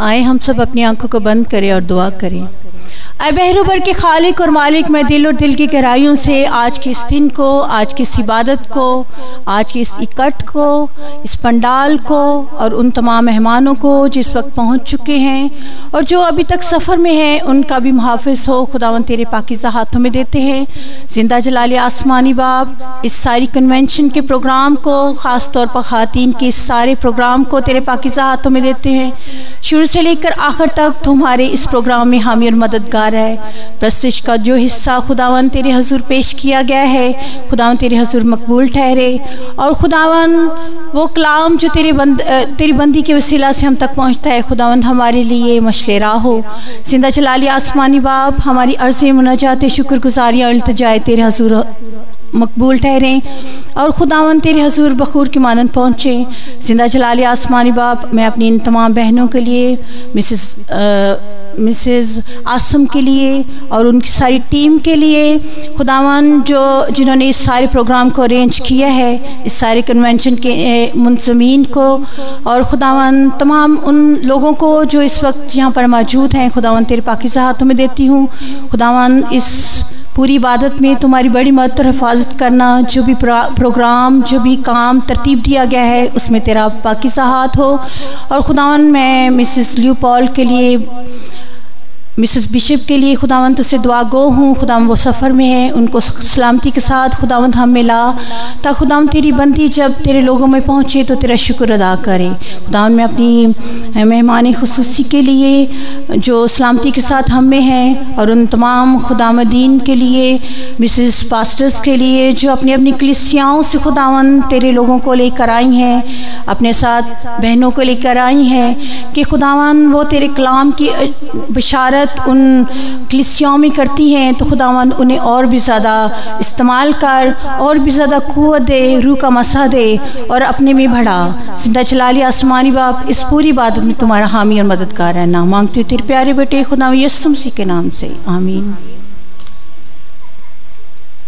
आए, हम सब अपनी आँखों को बंद करें और दुआ करें। अ बहरूबर के खालिक और मालिक, मैं दिल और दिल की गहराइयों से आज के इस दिन को, आज की इस इबादत को, आज के इस इकट्ठ को, इस पंडाल को और उन तमाम मेहमानों को जिस वक्त पहुँच चुके हैं और जो अभी तक सफ़र में हैं, उनका भी मुहाफ़ हो खुदावन तेरे पाकिज़ा हाथों में देते हैं। ज़िंदा जलाल आसमानी बाब, इस सारी कन्वेंशन के प्रोग्राम को ख़ास तौर पर ख़ातन के इस सारे प्रोग्राम को तेरे पाकिज़ा हाथों में देते हैं। शुरू से लेकर आखिर तक तुम्हारे इस प्रोग्राम में हामी और मददगार है। प्रस्तिश का जो हिस्सा खुदावन तेरे हजूर पेश किया गया है, खुदावन तेरे हजूर मकबूल ठहरे और खुदावन वो कलाम जो तेरे बंद तेरी बंदी के वसीला से हम तक पहुँचता है, खुदावन हमारे लिए मशलेरा हो। ज़िंदा चलाली आसमानी बाप, हमारी अर्ज़ें मुनाजात शुक्रगुजारियाँ अल्तजाए तेरे हजूर मकबूल ठहरें और खुदावन तेरे हजूर बखूर की मानंद पहुँचे। ज़िंदा जलाल आसमानी बाप, मैं अपनी इन तमाम बहनों के लिए, मिसेस मिसेस आसम के लिए और उनकी सारी टीम के लिए खुदावन जो, जिन्होंने इस सारे प्रोग्राम को अरेंज किया है, इस सारे कन्वेंशन के मुंतजमीन को और खुदावन तमाम उन लोगों को जो इस वक्त यहाँ पर मौजूद हैं खुदावन तेरे पाकिजा हाथों में देती हूँ। खुदावन इस पूरी इबादत में तुम्हारी बड़ी मदद हिफाजत करना, जो भी प्रोग्राम, जो भी काम तरतीब दिया गया है, उसमें तेरा पाकिसा हाथ हो। और खुदा मैं मिसिस ल्यू पॉल के लिए मिसेस बिशप के लिए खुदावंत से दुआ गो हूँ। खुदावंत, वो सफ़र में है। उनको सलामती के साथ खुदावंत हम मिला। ता खुदावंत, तेरी बंदी जब तेरे लोगों में पहुँचे तो तेरा शुक्र अदा करे। खुदावंत, मैं अपनी मेहमान खसूसी के लिए, जो सलामती के साथ हम में हैं और उन तमाम खुदामदीन के लिए, मिसेस पास्टर्स के लिए, जो अपनी अपनी कलिसियाओं से खुदावन तेरे लोगों को लेकर आई हैं, अपने साथ बहनों को लेकर आई हैं, कि खुदावन वो तेरे कलाम की बशारत मदद उन क्लिसियों में करती हैं तो खुदावंद उन्हें और भी ज़्यादा इस्तेमाल कर और भी ज़्यादा कुत दे, रूह का मसा दे और अपने में बढ़ा। ज़िंदा चलाली आसमानी बाप, इस पूरी बात में तुम्हारा हामी और मददगार है। ना मांगती हूँ तेरे प्यारे बेटे खुदा यसुमसी के नाम से। आमीन।